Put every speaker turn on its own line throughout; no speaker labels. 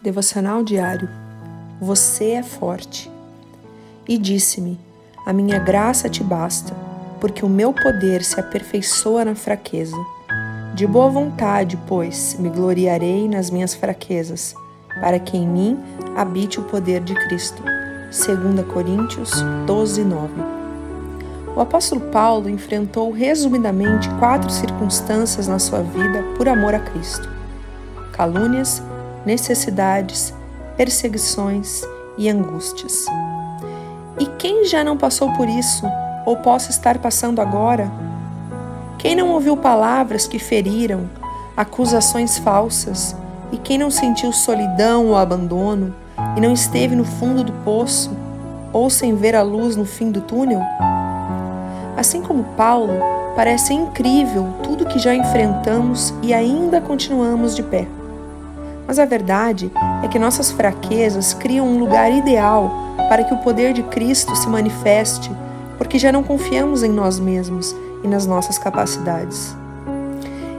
Devocional diário. Você é forte. E disse-me: A minha graça te basta, porque o meu poder se aperfeiçoa na fraqueza. De boa vontade, pois, me gloriarei nas minhas fraquezas, para que em mim habite o poder de Cristo. 2 Coríntios 12, 9. O apóstolo Paulo enfrentou resumidamente quatro circunstâncias na sua vida por amor a Cristo: calúnias, necessidades, perseguições e angústias. E quem já não passou por isso ou possa estar passando agora? Quem não ouviu palavras que feriram, acusações falsas, e quem não sentiu solidão ou abandono e não esteve no fundo do poço ou sem ver a luz no fim do túnel? Assim como Paulo, parece incrível tudo que já enfrentamos e ainda continuamos de pé. Mas a verdade é que nossas fraquezas criam um lugar ideal para que o poder de Cristo se manifeste, porque já não confiamos em nós mesmos e nas nossas capacidades.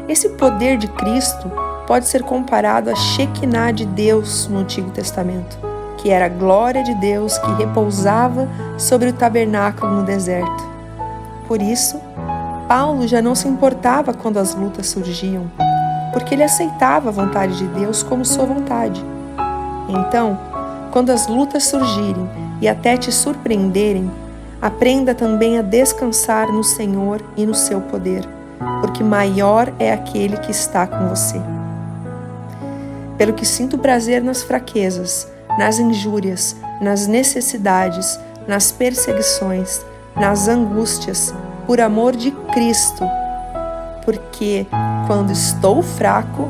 Esse poder de Cristo pode ser comparado à Shekinah de Deus no Antigo Testamento, que era a glória de Deus que repousava sobre o tabernáculo no deserto. Por isso, Paulo já não se importava quando as lutas surgiam, porque ele aceitava a vontade de Deus como sua vontade. Então, quando as lutas surgirem e até te surpreenderem, aprenda também a descansar no Senhor e no seu poder, porque maior é aquele que está com você. Pelo que sinto prazer nas fraquezas, nas injúrias, nas necessidades, nas perseguições, nas angústias, por amor de Cristo porque quando estou fraco,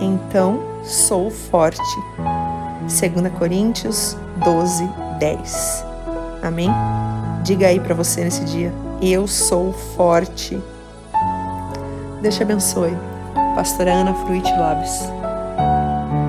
então sou forte. 2 Coríntios 12, 10. Amém? Diga aí para você nesse dia: Eu sou forte. Deus te abençoe. Pastora Ana Fruit Labs.